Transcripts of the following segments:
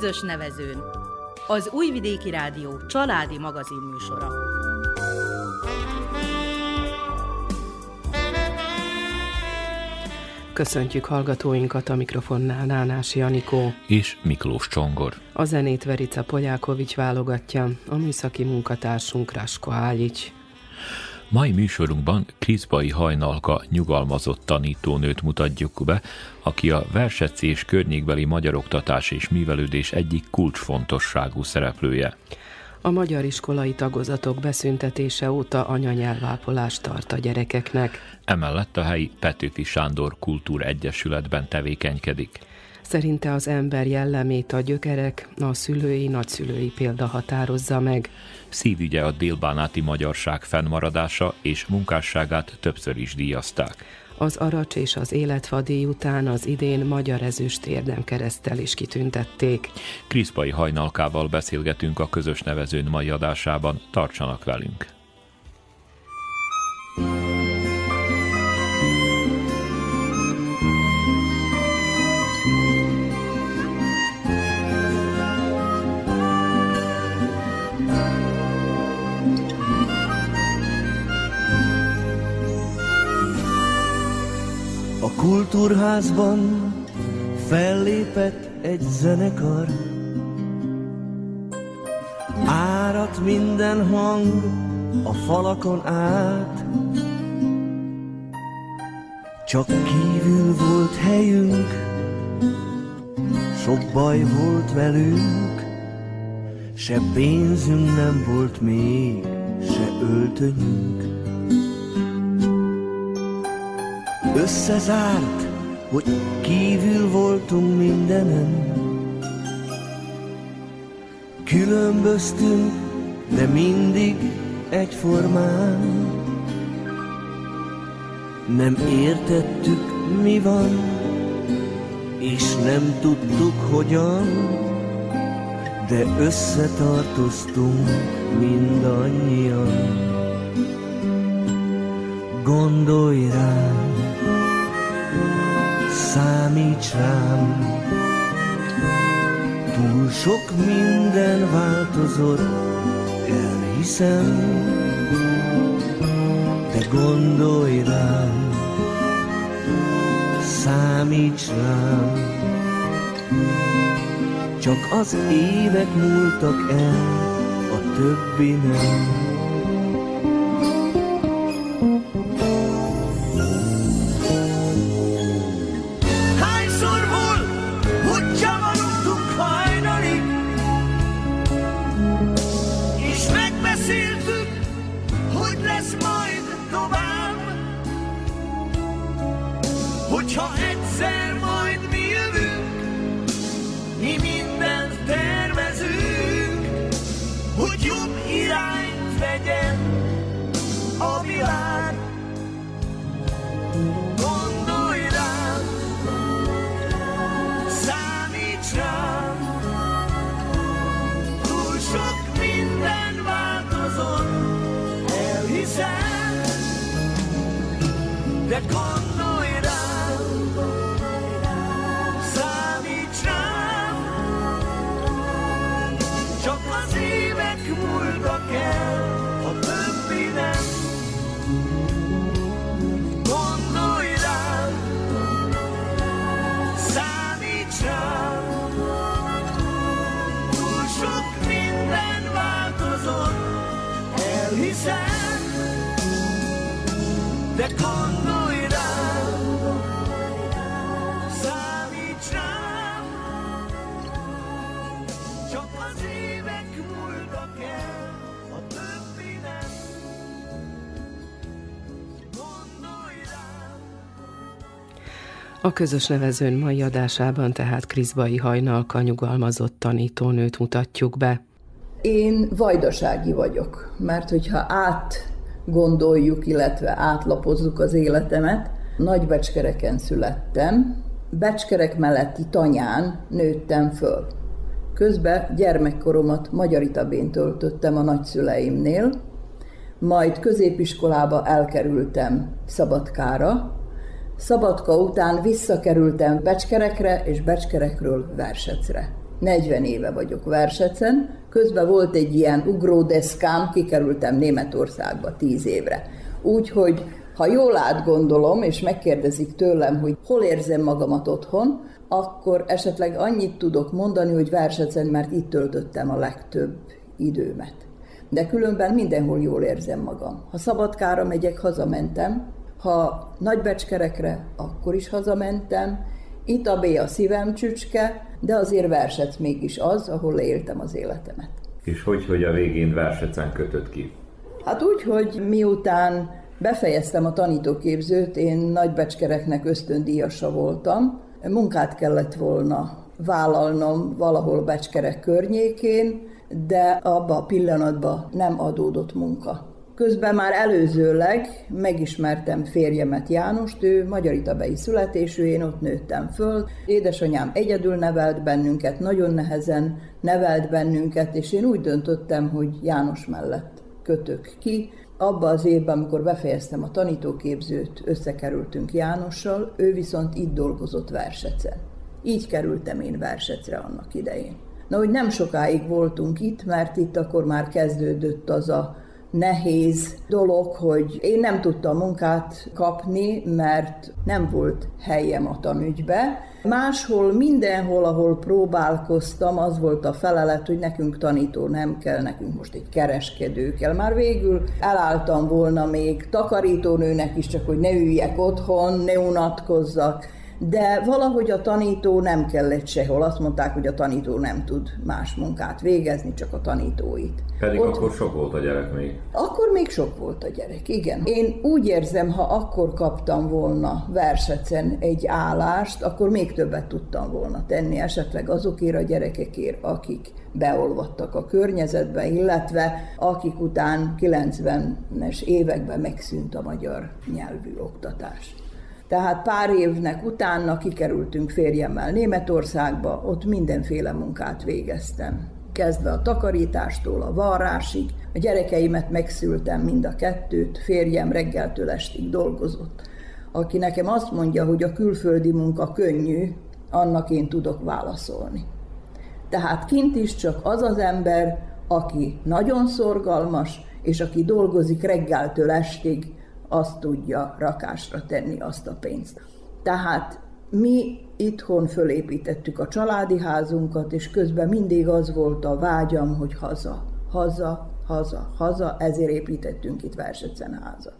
Közös nevezőn. Az Újvidéki Rádió családi magazin műsora. Köszöntjük hallgatóinkat a mikrofonnál Nánás Janikó és Miklós Csongor. A zenét Verica Polyákovics válogatja, a műszaki munkatársunk Rasko Ályics. Mai műsorunkban Kriszbai Hajnalka nyugalmazott tanítónőt mutatjuk be, aki a versetszés környékbeli magyar oktatás és művelődés egyik kulcsfontosságú szereplője. A magyar iskolai tagozatok beszüntetése óta anyanyelvápolást tart a gyerekeknek. Emellett a helyi Petőfi Sándor Kultúr Egyesületben tevékenykedik. Szerinte az ember jellemét a gyökerek, a szülői, nagyszülői példa határozza meg. Szívügye a délbánáti magyarság fennmaradása és munkásságát többször is díjazták. Az Aracs és az Életfadíj után az idén Magyar Ezüst érdemkeresztel is kitüntették. Kriszpai hajnalkával beszélgetünk a közös nevezőn mai adásában. Tartsanak velünk! A kultúrházban fellépett egy zenekar, Árat minden hang a falakon át, Csak kívül volt helyünk, sok baj volt velünk, Se pénzünk nem volt még, se öltönyünk. Összezárt, hogy kívül voltunk mindenen. Különböztünk, de mindig egyformán. Nem értettük, mi van, és nem tudtuk, hogyan, de összetartoztunk mindannyian. Gondolj rám, számíts rám. Túl sok minden változott, elhiszem, de gondolj rám, számíts rám. Csak az évek múltak el, a többi nem. Let go. A közös nevezőn mai adásában tehát Kriszbai Hajnalka nyugalmazott tanítónőt mutatjuk be. Én vajdasági vagyok, mert hogyha át gondoljuk, illetve átlapozzuk az életemet, Nagybecskereken születtem, Becskerek melletti tanyán nőttem föl. Közben gyermekkoromat Magyaritabén töltöttem a nagyszüleimnél, majd középiskolába elkerültem Szabadkára, Szabadka után visszakerültem Becskerekre, és Becskerekről Versecre. 40 éve vagyok Versecen, közben volt egy ilyen ugródeszkám, kikerültem Németországba 10 évre. Úgyhogy ha jól átgondolom, és megkérdezik tőlem, hogy hol érzem magamat otthon, akkor esetleg annyit tudok mondani, hogy Versecen, mert itt töltöttem a legtöbb időmet. De különben mindenhol jól érzem magam. Ha Szabadkára megyek, hazamentem, ha Nagybecskerekre, akkor is hazamentem, itt a B a szívem csücske, de azért Versec mégis az, ahol éltem az életemet. És hogy, hogy a végén Versecen kötött ki? Hát úgy, hogy miután befejeztem a tanítóképzőt, én Nagybecskereknek ösztöndíjasa voltam, munkát kellett volna vállalnom valahol Becskerek környékén, de abba a pillanatban nem adódott munka. Közben már előzőleg megismertem férjemet Jánost, ő magyaritabei születésű, én ott nőttem föl. Édesanyám egyedül nevelt bennünket, nagyon nehezen nevelt bennünket, és én úgy döntöttem, hogy János mellett kötök ki. Abba az évben, amikor befejeztem a tanítóképzőt, összekerültünk Jánossal, ő viszont itt dolgozott Versecen. Így kerültem én Versecre annak idején. Na, hogy nem sokáig voltunk itt, mert itt akkor már kezdődött az a nehéz dolog, hogy én nem tudtam munkát kapni, mert nem volt helyem a tanügybe. Máshol, mindenhol, ahol próbálkoztam, az volt a felelet, hogy nekünk tanító nem kell, nekünk most egy kereskedő kell. Már végül elálltam volna még takarítónőnek is, csak hogy ne üljek otthon, ne unatkozzak de valahogy a tanító nem kellett sehol. Azt mondták, hogy a tanító nem tud más munkát végezni, csak a tanítóit. Pedig Ott... akkor sok volt a gyerek még. Akkor még sok volt a gyerek, igen. Én úgy érzem, ha akkor kaptam volna versecen egy állást, akkor még többet tudtam volna tenni, esetleg azokért a gyerekekért, akik beolvadtak a környezetbe, illetve akik után 90-es években megszűnt a magyar nyelvű oktatás. Tehát pár évnek utána kikerültünk férjemmel Németországba, ott mindenféle munkát végeztem. Kezdve a takarítástól a varrásig, a gyerekeimet megszültem mind a kettőt, férjem reggeltől estig dolgozott. Aki nekem azt mondja, hogy a külföldi munka könnyű, annak én tudok válaszolni. Tehát kint is csak az az ember, aki nagyon szorgalmas, és aki dolgozik reggeltől estig, azt tudja rakásra tenni azt a pénzt. Tehát mi itthon fölépítettük a családi házunkat, és közben mindig az volt a vágyam, hogy haza, haza, haza, haza, ezért építettünk itt Versecen házat.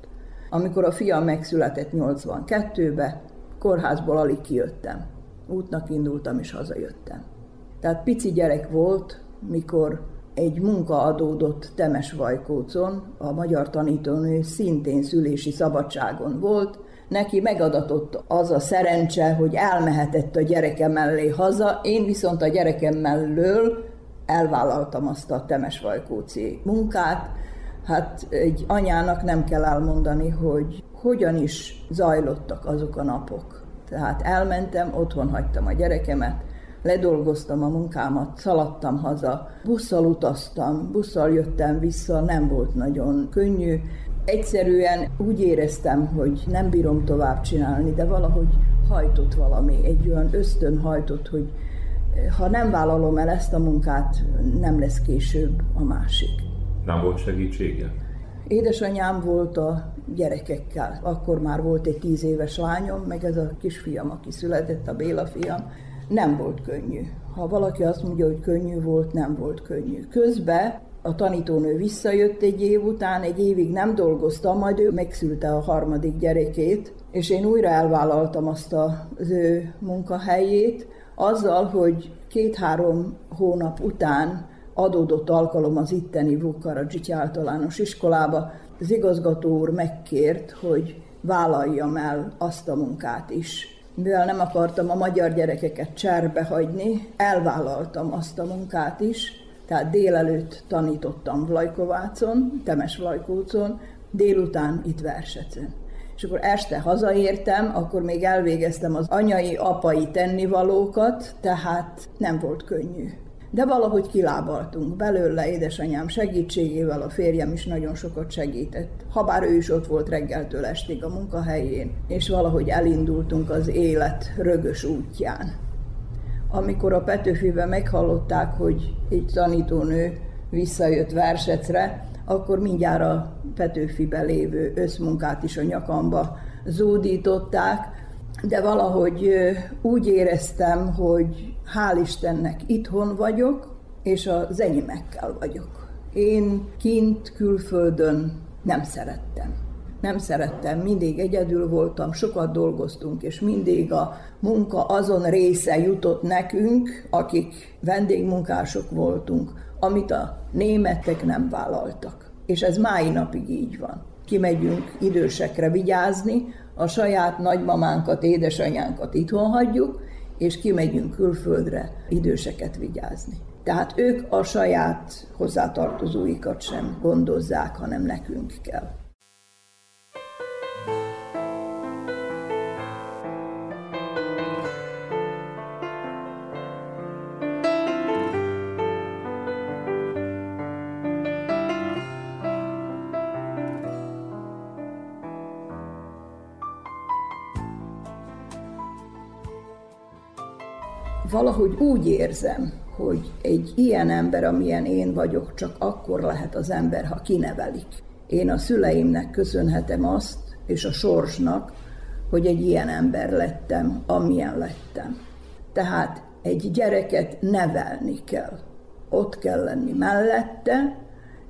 Amikor a fiam megszületett 82-be, kórházból alig kijöttem. Útnak indultam, és hazajöttem. Tehát pici gyerek volt, mikor egy munka adódott Temesvajkócon, a magyar tanítónő szintén szülési szabadságon volt, neki megadatott az a szerencse, hogy elmehetett a gyereke mellé haza, én viszont a gyerekem mellől elvállaltam azt a Temesvajkóci munkát. Hát egy anyának nem kell elmondani, hogy hogyan is zajlottak azok a napok. Tehát elmentem, otthon hagytam a gyerekemet, ledolgoztam a munkámat, szaladtam haza, busszal utaztam, busszal jöttem vissza, nem volt nagyon könnyű. Egyszerűen úgy éreztem, hogy nem bírom tovább csinálni, de valahogy hajtott valami, egy olyan ösztön hajtott, hogy eh, ha nem vállalom el ezt a munkát, nem lesz később a másik. Nem volt segítsége? Édesanyám volt a gyerekekkel. Akkor már volt egy tíz éves lányom, meg ez a kisfiam, aki született, a Béla fiam nem volt könnyű. Ha valaki azt mondja, hogy könnyű volt, nem volt könnyű. Közben a tanítónő visszajött egy év után, egy évig nem dolgoztam, majd ő megszülte a harmadik gyerekét, és én újra elvállaltam azt az ő munkahelyét, azzal, hogy két-három hónap után adódott alkalom az itteni Vukaradzsics általános iskolába, az igazgató úr megkért, hogy vállaljam el azt a munkát is, mivel nem akartam a magyar gyerekeket cserbe hagyni, elvállaltam azt a munkát is, tehát délelőtt tanítottam Vlajkovácon, Temes Vlajkócon, délután itt Versecen. És akkor este hazaértem, akkor még elvégeztem az anyai, apai tennivalókat, tehát nem volt könnyű de valahogy kilábaltunk belőle, édesanyám segítségével, a férjem is nagyon sokat segített. Habár ő is ott volt reggeltől estig a munkahelyén, és valahogy elindultunk az élet rögös útján. amikor a Petőfiben meghallották, hogy egy tanítónő visszajött Versecre, akkor mindjárt a Petőfibe lévő összmunkát is a nyakamba zúdították, de valahogy úgy éreztem, hogy hál' Istennek itthon vagyok, és az enyémekkel vagyok. Én kint, külföldön nem szerettem. Nem szerettem, mindig egyedül voltam, sokat dolgoztunk, és mindig a munka azon része jutott nekünk, akik vendégmunkások voltunk, amit a németek nem vállaltak. És ez mái napig így van. Kimegyünk idősekre vigyázni, a saját nagymamánkat, édesanyánkat itthon hagyjuk, és kimegyünk külföldre időseket vigyázni. Tehát ők a saját hozzátartozóikat sem gondozzák, hanem nekünk kell. Valahogy úgy érzem, hogy egy ilyen ember, amilyen én vagyok, csak akkor lehet az ember, ha kinevelik. Én a szüleimnek köszönhetem azt, és a sorsnak, hogy egy ilyen ember lettem, amilyen lettem. Tehát egy gyereket nevelni kell. Ott kell lenni mellette,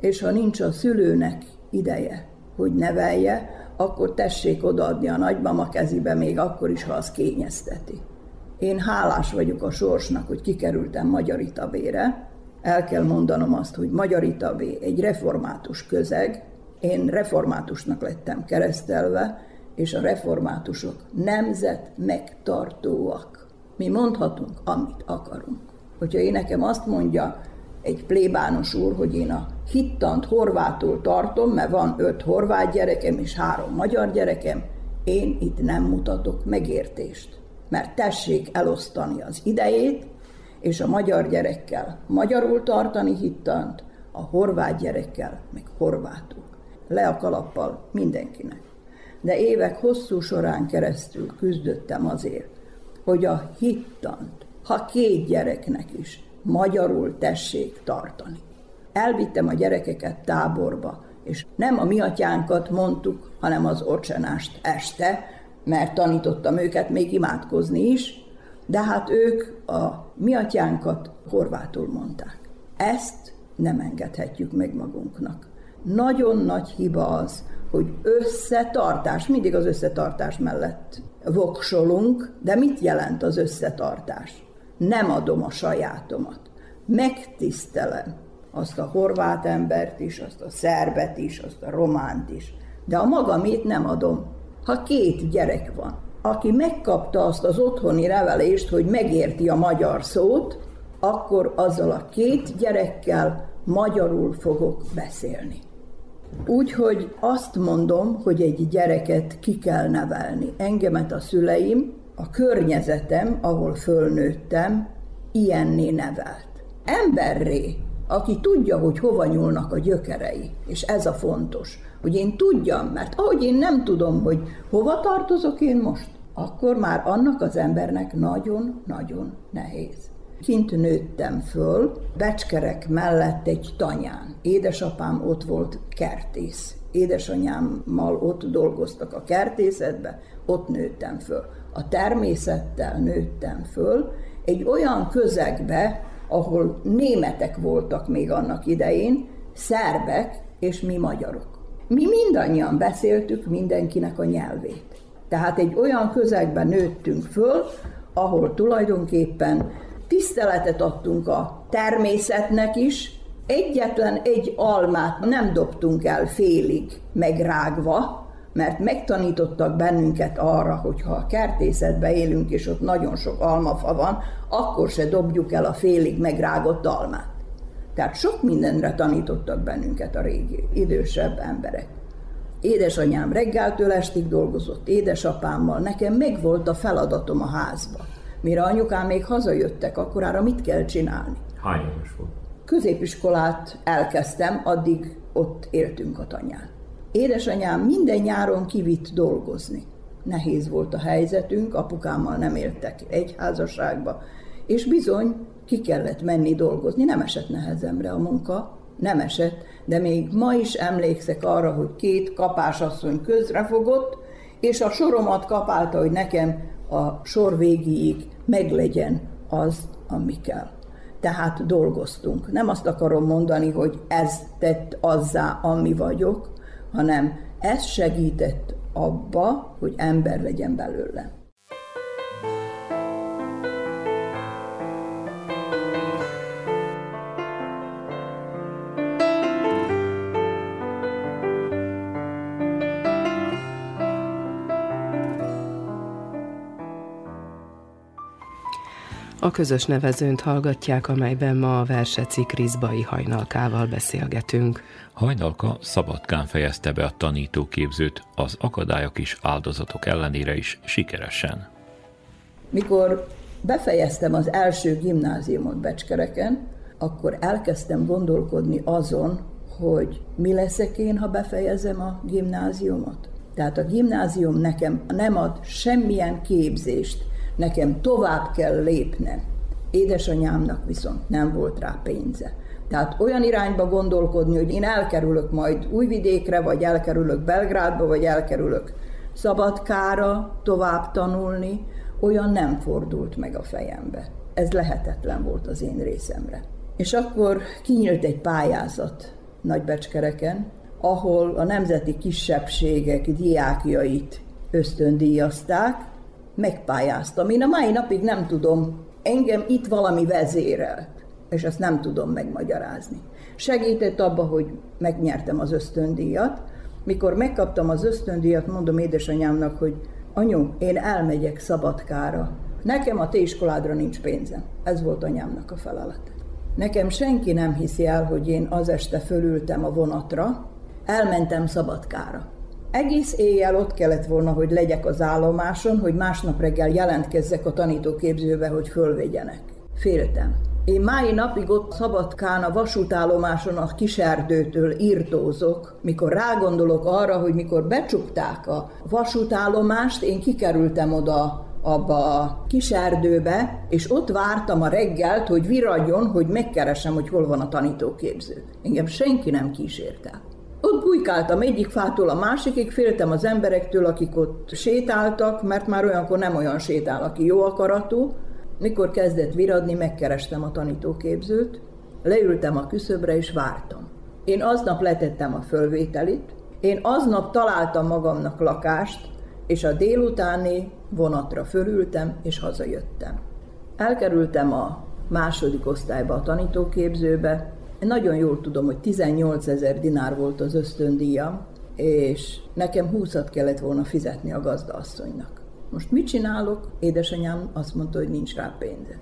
és ha nincs a szülőnek ideje, hogy nevelje, akkor tessék odaadni a nagymama kezébe, még akkor is, ha az kényezteti. Én hálás vagyok a sorsnak, hogy kikerültem Magyaritabére. El kell mondanom azt, hogy Magyaritabé egy református közeg. Én reformátusnak lettem keresztelve, és a reformátusok nemzet megtartóak. Mi mondhatunk, amit akarunk. Hogyha én nekem azt mondja egy plébános úr, hogy én a hittant horvátul tartom, mert van öt horvát gyerekem és három magyar gyerekem, én itt nem mutatok megértést mert tessék elosztani az idejét, és a magyar gyerekkel magyarul tartani hittant, a horvát gyerekkel meg horvátul. Le a kalappal mindenkinek. De évek hosszú során keresztül küzdöttem azért, hogy a hittant, ha két gyereknek is magyarul tessék tartani. Elvittem a gyerekeket táborba, és nem a mi atyánkat mondtuk, hanem az ocsenást este, mert tanítottam őket még imádkozni is, de hát ők a mi atyánkat horvátul mondták. Ezt nem engedhetjük meg magunknak. Nagyon nagy hiba az, hogy összetartás, mindig az összetartás mellett voksolunk, de mit jelent az összetartás? Nem adom a sajátomat. Megtisztelem azt a horvát embert is, azt a szerbet is, azt a románt is, de a magamét nem adom ha két gyerek van, aki megkapta azt az otthoni revelést, hogy megérti a magyar szót, akkor azzal a két gyerekkel magyarul fogok beszélni. Úgyhogy azt mondom, hogy egy gyereket ki kell nevelni. Engemet a szüleim, a környezetem, ahol fölnőttem, ilyenné nevelt. Emberré, aki tudja, hogy hova nyúlnak a gyökerei, és ez a fontos hogy én tudjam, mert ahogy én nem tudom, hogy hova tartozok én most, akkor már annak az embernek nagyon-nagyon nehéz. Kint nőttem föl, becskerek mellett egy tanyán. Édesapám ott volt kertész. Édesanyámmal ott dolgoztak a kertészetbe, ott nőttem föl. A természettel nőttem föl, egy olyan közegbe, ahol németek voltak még annak idején, szerbek és mi magyarok. Mi mindannyian beszéltük mindenkinek a nyelvét. Tehát egy olyan közegben nőttünk föl, ahol tulajdonképpen tiszteletet adtunk a természetnek is, egyetlen egy almát nem dobtunk el félig megrágva, mert megtanítottak bennünket arra, hogy ha a kertészetbe élünk, és ott nagyon sok almafa van, akkor se dobjuk el a félig megrágott almát. Tehát sok mindenre tanítottak bennünket a régi, idősebb emberek. Édesanyám reggeltől estig dolgozott, édesapámmal, nekem meg volt a feladatom a házba. Mire anyukám még hazajöttek, akkorára mit kell csinálni? Hány éves volt? Középiskolát elkezdtem, addig ott éltünk a tanyán. Édesanyám minden nyáron kivitt dolgozni. Nehéz volt a helyzetünk, apukámmal nem éltek egy házasságba, És bizony ki kellett menni dolgozni, nem esett nehezemre a munka, nem esett, de még ma is emlékszek arra, hogy két kapásasszony közrefogott, és a soromat kapálta, hogy nekem a sor végéig meglegyen az, ami kell. Tehát dolgoztunk. Nem azt akarom mondani, hogy ez tett azzá, ami vagyok, hanem ez segített abba, hogy ember legyen belőle. A közös nevezőnt hallgatják, amelyben ma a verseci Kriszbai hajnalkával beszélgetünk. Hajnalka Szabadkán fejezte be a tanítóképzőt, az akadályok és áldozatok ellenére is sikeresen. Mikor befejeztem az első gimnáziumot Becskereken, akkor elkezdtem gondolkodni azon, hogy mi leszek én, ha befejezem a gimnáziumot. Tehát a gimnázium nekem nem ad semmilyen képzést, nekem tovább kell lépnem. Édesanyámnak viszont nem volt rá pénze. Tehát olyan irányba gondolkodni, hogy én elkerülök majd Újvidékre, vagy elkerülök Belgrádba, vagy elkerülök Szabadkára tovább tanulni, olyan nem fordult meg a fejembe. Ez lehetetlen volt az én részemre. És akkor kinyílt egy pályázat Nagybecskereken, ahol a nemzeti kisebbségek diákjait ösztöndíjazták, megpályáztam. Én a mai napig nem tudom, engem itt valami vezérelt, és ezt nem tudom megmagyarázni. Segített abba, hogy megnyertem az ösztöndíjat. Mikor megkaptam az ösztöndíjat, mondom édesanyámnak, hogy anyu, én elmegyek Szabadkára. Nekem a te iskoládra nincs pénzem. Ez volt anyámnak a feladat. Nekem senki nem hiszi el, hogy én az este fölültem a vonatra, elmentem Szabadkára. Egész éjjel ott kellett volna, hogy legyek az állomáson, hogy másnap reggel jelentkezzek a tanítóképzőbe, hogy fölvegyenek. Féltem. Én mai napig ott Szabadkán a vasútállomáson a kiserdőtől írtózok, mikor rágondolok arra, hogy mikor becsukták a vasútállomást, én kikerültem oda abba a kiserdőbe, és ott vártam a reggelt, hogy viradjon, hogy megkeresem, hogy hol van a tanítóképző. Engem senki nem kísért. Ott bujkáltam egyik fától a másikig, féltem az emberektől, akik ott sétáltak, mert már olyankor nem olyan sétál, aki jó akaratú. Mikor kezdett viradni, megkerestem a tanítóképzőt, leültem a küszöbre és vártam. Én aznap letettem a fölvételit, én aznap találtam magamnak lakást, és a délutáni vonatra fölültem, és hazajöttem. Elkerültem a második osztályba a tanítóképzőbe, én nagyon jól tudom, hogy 18 ezer dinár volt az ösztöndíjam, és nekem 20-at kellett volna fizetni a gazdaasszonynak. Most mit csinálok? Édesanyám azt mondta, hogy nincs rá pénze.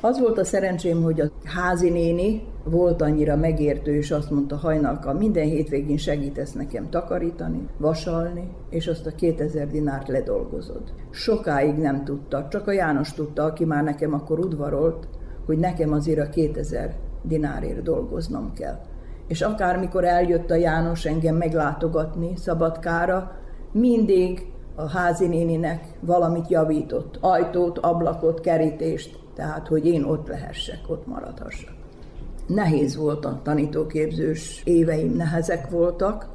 Az volt a szerencsém, hogy a házi néni volt annyira megértő, és azt mondta hajnalka, minden hétvégén segítesz nekem takarítani, vasalni, és azt a 2000 dinárt ledolgozod. Sokáig nem tudta, csak a János tudta, aki már nekem akkor udvarolt, hogy nekem azért a 2000 dinárért dolgoznom kell. És akármikor eljött a János engem meglátogatni Szabadkára, mindig a házi néninek valamit javított, ajtót, ablakot, kerítést, tehát hogy én ott lehessek, ott maradhassak. Nehéz volt a tanítóképzős éveim, nehezek voltak.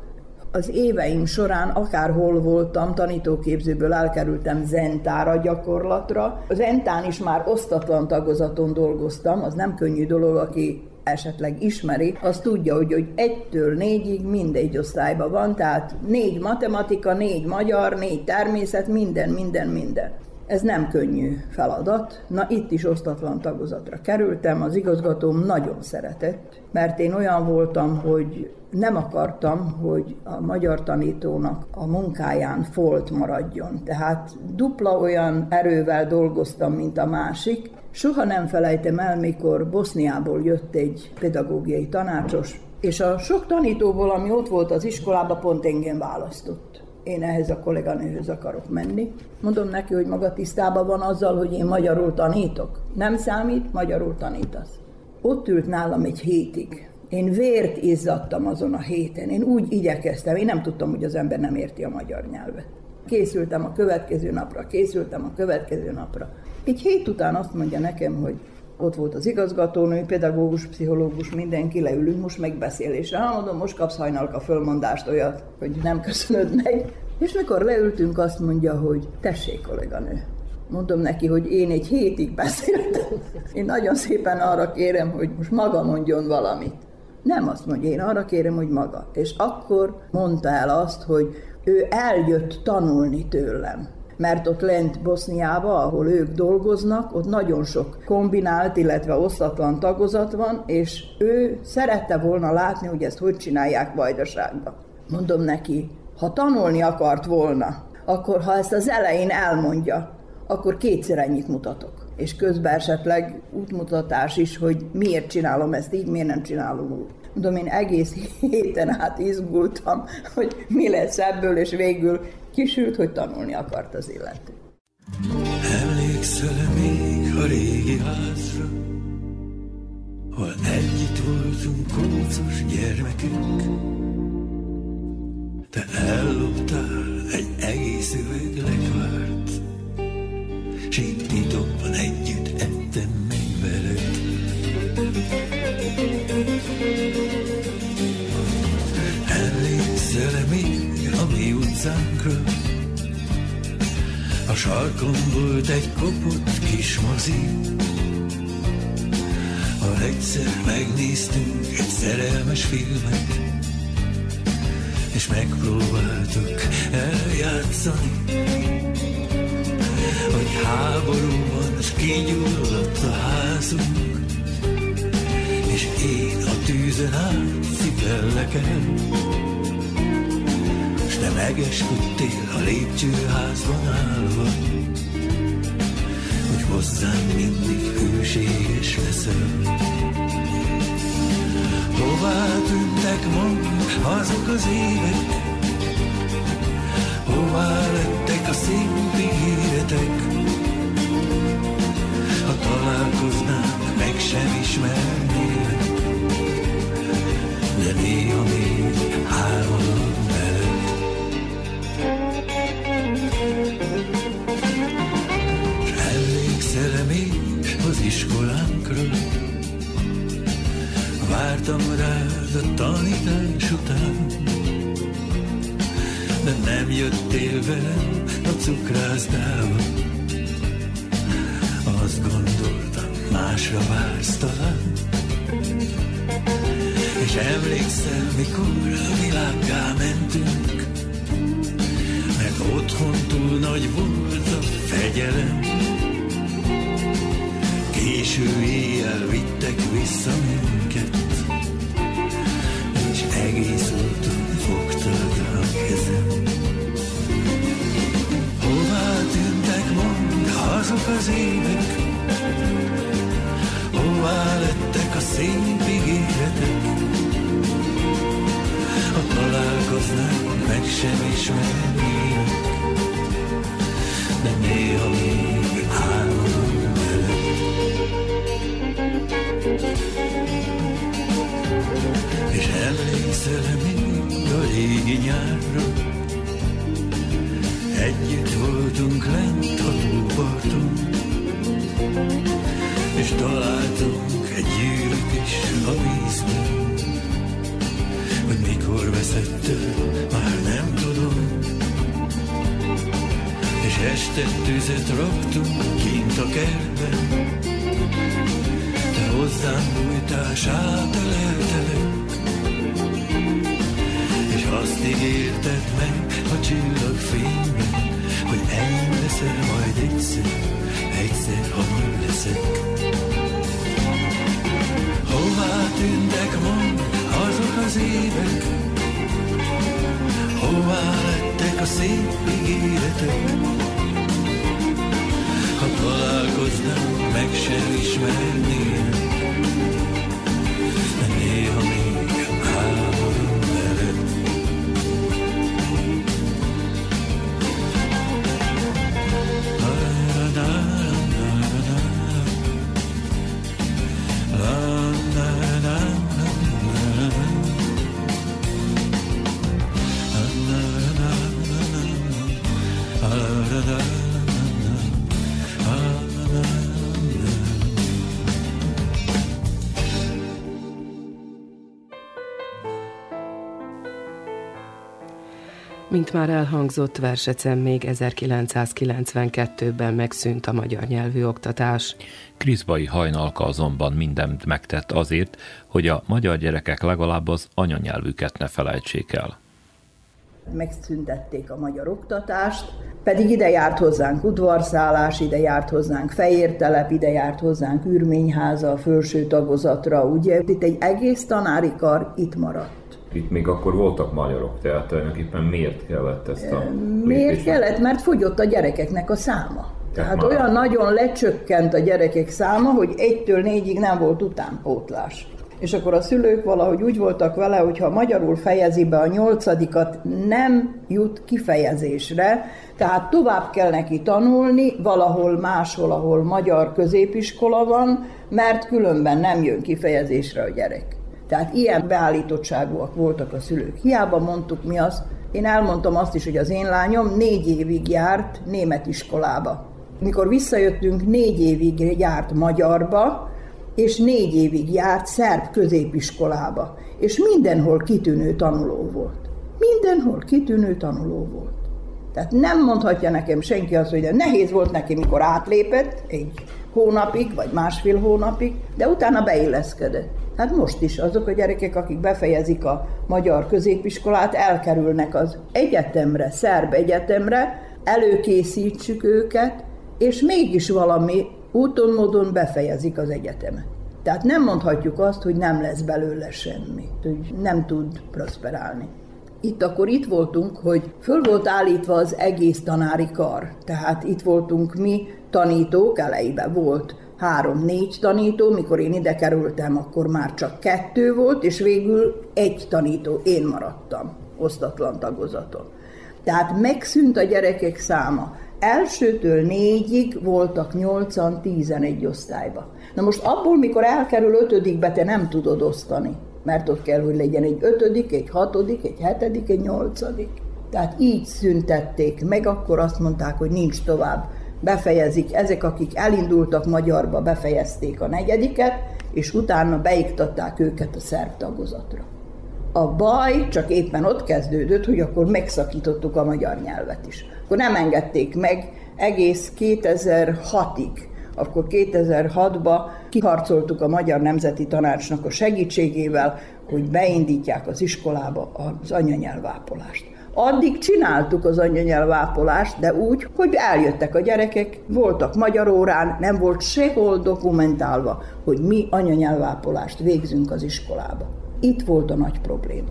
Az éveim során akárhol voltam, tanítóképzőből elkerültem zentára gyakorlatra. Az zentán is már osztatlan tagozaton dolgoztam, az nem könnyű dolog, aki esetleg ismeri, az tudja, hogy, hogy egytől négyig mindegy osztályban van, tehát négy matematika, négy magyar, négy természet, minden, minden, minden. Ez nem könnyű feladat. Na itt is osztatlan tagozatra kerültem, az igazgatóm nagyon szeretett, mert én olyan voltam, hogy nem akartam, hogy a magyar tanítónak a munkáján folt maradjon. Tehát dupla olyan erővel dolgoztam, mint a másik. Soha nem felejtem el, mikor Boszniából jött egy pedagógiai tanácsos, és a sok tanítóból, ami ott volt az iskolában, pont engem választott én ehhez a kolléganőhöz akarok menni. Mondom neki, hogy maga tisztában van azzal, hogy én magyarul tanítok. Nem számít, magyarul tanítasz. Ott ült nálam egy hétig. Én vért izzadtam azon a héten. Én úgy igyekeztem, én nem tudtam, hogy az ember nem érti a magyar nyelvet. Készültem a következő napra, készültem a következő napra. Egy hét után azt mondja nekem, hogy ott volt az igazgatónő, pedagógus, pszichológus, mindenki, leülünk most megbeszélésre. Ha mondom, most kapsz hajnalka fölmondást olyat, hogy nem köszönöd meg. És mikor leültünk, azt mondja, hogy tessék, kolléganő, Mondom neki, hogy én egy hétig beszéltem. Én nagyon szépen arra kérem, hogy most maga mondjon valamit. Nem azt mondja, én arra kérem, hogy maga. És akkor mondta el azt, hogy ő eljött tanulni tőlem mert ott lent Boszniába, ahol ők dolgoznak, ott nagyon sok kombinált, illetve osztatlan tagozat van, és ő szerette volna látni, hogy ezt hogy csinálják Vajdaságban. Mondom neki, ha tanulni akart volna, akkor ha ezt az elején elmondja, akkor kétszer ennyit mutatok. És közben esetleg útmutatás is, hogy miért csinálom ezt így, miért nem csinálom úgy. Mondom, én egész héten át izgultam, hogy mi lesz ebből, és végül kisült, hogy tanulni akart az illető. Emlékszel még a régi házra, hol együtt voltunk kócos gyermekünk? Te elloptál egy egész üveg lekvárt, s titokban együtt ettem meg veled. Mi utcánkra? A sarkon volt egy kopott kis mozi, ha egyszer megnéztünk egy szerelmes filmet, és megpróbáltuk eljátszani, hogy háború van, és kigyulladt a házunk, és én a tűzen át szipellek el, és te megesküdtél a lépcsőházban állva, hogy hozzám mindig hűséges leszel. Hová tűntek mond azok az évek, Hová lettek a szép ígéretek? Ha találkoznánk, meg sem ismernél, de néha még iskolánkra? Vártam rád a tanítás után, de nem jöttél velem a cukrászdába. Azt gondoltam, másra vársz talán. És emlékszel, mikor a világgá mentünk, mert otthon túl nagy volt a fegyelem. Késő éjjel vittek vissza minket, és egész úton fogtad a kezem. Hová tűntek mond azok az évek, Hová lettek a szép ígéretek, Ha találkoznánk, meg sem ismernének, régi nyárra, Együtt voltunk lent a túlparton, és találtunk egy gyűrűt is a vízben. Hogy mikor veszett már nem tudom. És este tüzet raktunk kint a kertben, te hozzám bújtál, sáteleltelek, azt ígérted meg a csillagfényben, hogy enyém majd egyszer, egyszer, ha nagy leszek. Hová tűntek mond azok az évek, Hová lettek a szép ígéretek, Ha találkoznánk, meg sem ismernél, Mint már elhangzott, Versecen még 1992-ben megszűnt a magyar nyelvű oktatás. Kriszbai hajnalka azonban mindent megtett azért, hogy a magyar gyerekek legalább az anyanyelvüket ne felejtsék el. Megszüntették a magyar oktatást, pedig ide járt hozzánk udvarszállás, ide járt hozzánk fejértelep, ide járt hozzánk űrményháza a felső tagozatra, ugye? Itt egy egész tanári kar itt maradt itt még akkor voltak magyarok, tehát tulajdonképpen miért kellett ezt a Miért lépést? kellett? Mert fogyott a gyerekeknek a száma. Tehát, Tehát olyan nagyon lecsökkent a gyerekek száma, hogy egytől négyig nem volt utánpótlás. És akkor a szülők valahogy úgy voltak vele, hogy ha magyarul fejezi be a nyolcadikat, nem jut kifejezésre, tehát tovább kell neki tanulni, valahol máshol, ahol magyar középiskola van, mert különben nem jön kifejezésre a gyerek. Tehát ilyen beállítottságúak voltak a szülők. Hiába mondtuk mi azt, én elmondtam azt is, hogy az én lányom négy évig járt német iskolába. Mikor visszajöttünk, négy évig járt magyarba, és négy évig járt szerb középiskolába. És mindenhol kitűnő tanuló volt. Mindenhol kitűnő tanuló volt. Tehát nem mondhatja nekem senki azt, hogy nehéz volt neki, mikor átlépett egy hónapig, vagy másfél hónapig, de utána beilleszkedett. Hát most is azok a gyerekek, akik befejezik a magyar középiskolát, elkerülnek az egyetemre, szerb egyetemre, előkészítsük őket, és mégis valami úton, módon befejezik az egyetemet. Tehát nem mondhatjuk azt, hogy nem lesz belőle semmi, hogy nem tud prosperálni. Itt akkor itt voltunk, hogy föl volt állítva az egész tanári kar. Tehát itt voltunk mi tanítók, elejében volt három-négy tanító, mikor én ide kerültem, akkor már csak kettő volt, és végül egy tanító, én maradtam osztatlan tagozaton. Tehát megszűnt a gyerekek száma. Elsőtől négyig voltak nyolcan, tizenegy osztályba. Na most abból, mikor elkerül ötödikbe, te nem tudod osztani, mert ott kell, hogy legyen egy ötödik, egy hatodik, egy hetedik, egy nyolcadik. Tehát így szüntették meg, akkor azt mondták, hogy nincs tovább befejezik, ezek, akik elindultak magyarba, befejezték a negyediket, és utána beiktatták őket a szerb tagozatra. A baj csak éppen ott kezdődött, hogy akkor megszakítottuk a magyar nyelvet is. Akkor nem engedték meg egész 2006-ig. Akkor 2006-ban kiharcoltuk a Magyar Nemzeti Tanácsnak a segítségével, hogy beindítják az iskolába az anyanyelvápolást. Addig csináltuk az anyanyelvápolást, de úgy, hogy eljöttek a gyerekek, voltak magyar órán, nem volt sehol dokumentálva, hogy mi anyanyelvápolást végzünk az iskolába. Itt volt a nagy probléma.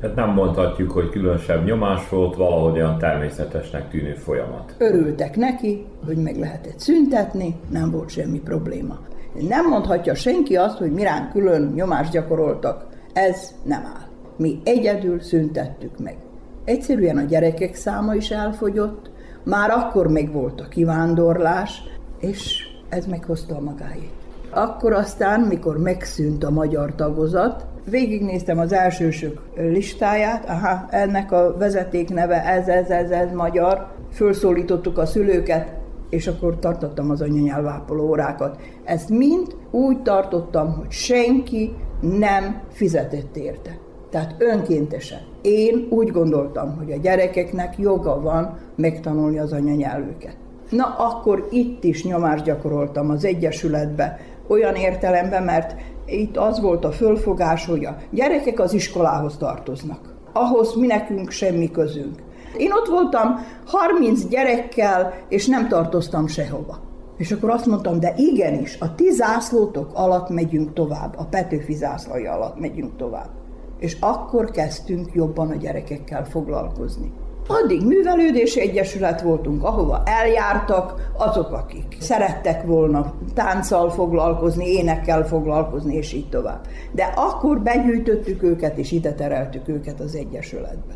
Tehát nem mondhatjuk, hogy különösebb nyomás volt, valahogy olyan természetesnek tűnő folyamat. Örültek neki, hogy meg lehetett szüntetni, nem volt semmi probléma. Nem mondhatja senki azt, hogy mirán külön nyomást gyakoroltak. Ez nem áll. Mi egyedül szüntettük meg. Egyszerűen a gyerekek száma is elfogyott, már akkor még volt a kivándorlás, és ez meghozta a magáét. Akkor aztán, mikor megszűnt a magyar tagozat, végignéztem az elsősök listáját, aha, ennek a vezeték neve ez, ez, ez, ez magyar, fölszólítottuk a szülőket, és akkor tartottam az anyanyelvápoló órákat. Ezt mind úgy tartottam, hogy senki nem fizetett érte. Tehát önkéntesen. Én úgy gondoltam, hogy a gyerekeknek joga van megtanulni az anyanyelvüket. Na akkor itt is nyomást gyakoroltam az Egyesületbe, olyan értelemben, mert itt az volt a fölfogás, hogy a gyerekek az iskolához tartoznak. Ahhoz mi nekünk semmi közünk. Én ott voltam 30 gyerekkel, és nem tartoztam sehova. És akkor azt mondtam, de igenis, a ti zászlótok alatt megyünk tovább, a Petőfi zászlója alatt megyünk tovább és akkor kezdtünk jobban a gyerekekkel foglalkozni. Addig művelődési egyesület voltunk, ahova eljártak azok, akik szerettek volna tánccal foglalkozni, énekkel foglalkozni, és így tovább. De akkor begyűjtöttük őket, és ide tereltük őket az egyesületbe.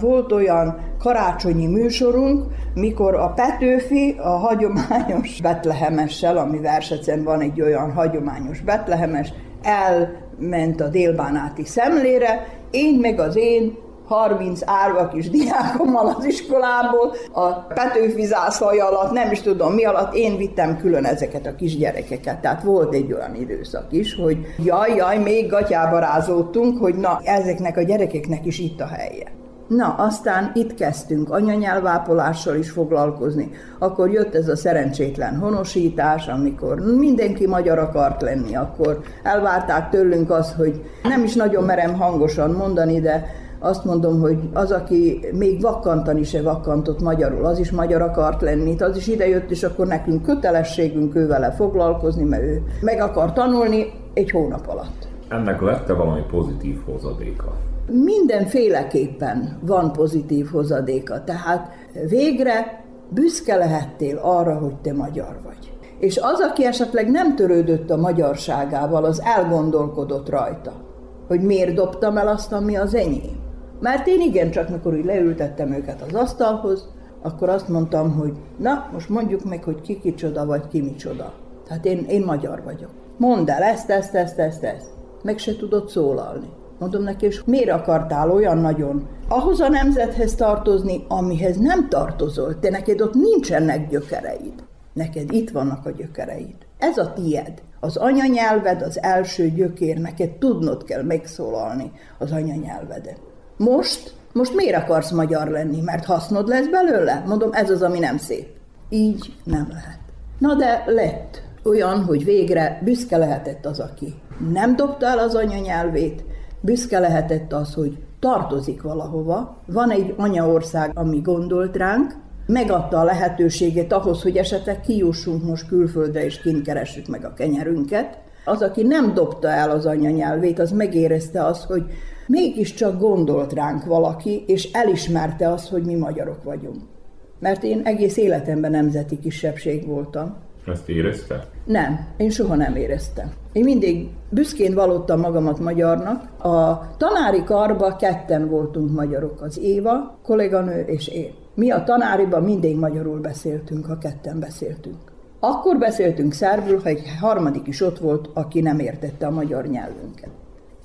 Volt olyan karácsonyi műsorunk, mikor a Petőfi a hagyományos betlehemessel, ami Versecen van egy olyan hagyományos betlehemes, el ment a délbánáti szemlére, én meg az én 30 árva kis diákommal az iskolából, a Petőfi zászlaj alatt, nem is tudom mi alatt, én vittem külön ezeket a kis gyerekeket. Tehát volt egy olyan időszak is, hogy jaj, jaj, még gatyába rázódtunk, hogy na, ezeknek a gyerekeknek is itt a helye. Na, aztán itt kezdtünk anyanyelvápolással is foglalkozni. Akkor jött ez a szerencsétlen honosítás, amikor mindenki magyar akart lenni, akkor elvárták tőlünk azt, hogy nem is nagyon merem hangosan mondani, de azt mondom, hogy az, aki még vakkantani se vakkantott magyarul, az is magyar akart lenni, az is idejött, és akkor nekünk kötelességünk ővele foglalkozni, mert ő meg akar tanulni egy hónap alatt. Ennek lett-e valami pozitív hozadéka? Mindenféleképpen van pozitív hozadéka, tehát végre büszke lehettél arra, hogy te magyar vagy. És az, aki esetleg nem törődött a magyarságával, az elgondolkodott rajta, hogy miért dobtam el azt, ami az enyém. Mert én igen, csak mikor úgy leültettem őket az asztalhoz, akkor azt mondtam, hogy na, most mondjuk meg, hogy ki kicsoda, vagy ki micsoda. Tehát én, én magyar vagyok. Mondd el ezt, ezt, ezt, ezt, ezt. Meg se tudott szólalni. Mondom neki, és miért akartál olyan nagyon ahhoz a nemzethez tartozni, amihez nem tartozol? Te neked ott nincsenek gyökereid. Neked itt vannak a gyökereid. Ez a tied. Az anyanyelved az első gyökér, neked tudnod kell megszólalni az anyanyelvedet. Most, most miért akarsz magyar lenni? Mert hasznod lesz belőle? Mondom, ez az, ami nem szép. Így nem lehet. Na de lett olyan, hogy végre büszke lehetett az, aki nem dobta el az anyanyelvét, büszke lehetett az, hogy tartozik valahova, van egy anyaország, ami gondolt ránk, megadta a lehetőséget ahhoz, hogy esetleg kijussunk most külföldre, és kint keressük meg a kenyerünket. Az, aki nem dobta el az anyanyelvét, az megérezte azt, hogy mégiscsak gondolt ránk valaki, és elismerte azt, hogy mi magyarok vagyunk. Mert én egész életemben nemzeti kisebbség voltam. Ezt érezte? Nem, én soha nem éreztem. Én mindig büszkén valottam magamat magyarnak. A tanári karba ketten voltunk magyarok, az Éva, kolléganő és én. Mi a tanáriban mindig magyarul beszéltünk, ha ketten beszéltünk. Akkor beszéltünk szerbül, ha egy harmadik is ott volt, aki nem értette a magyar nyelvünket.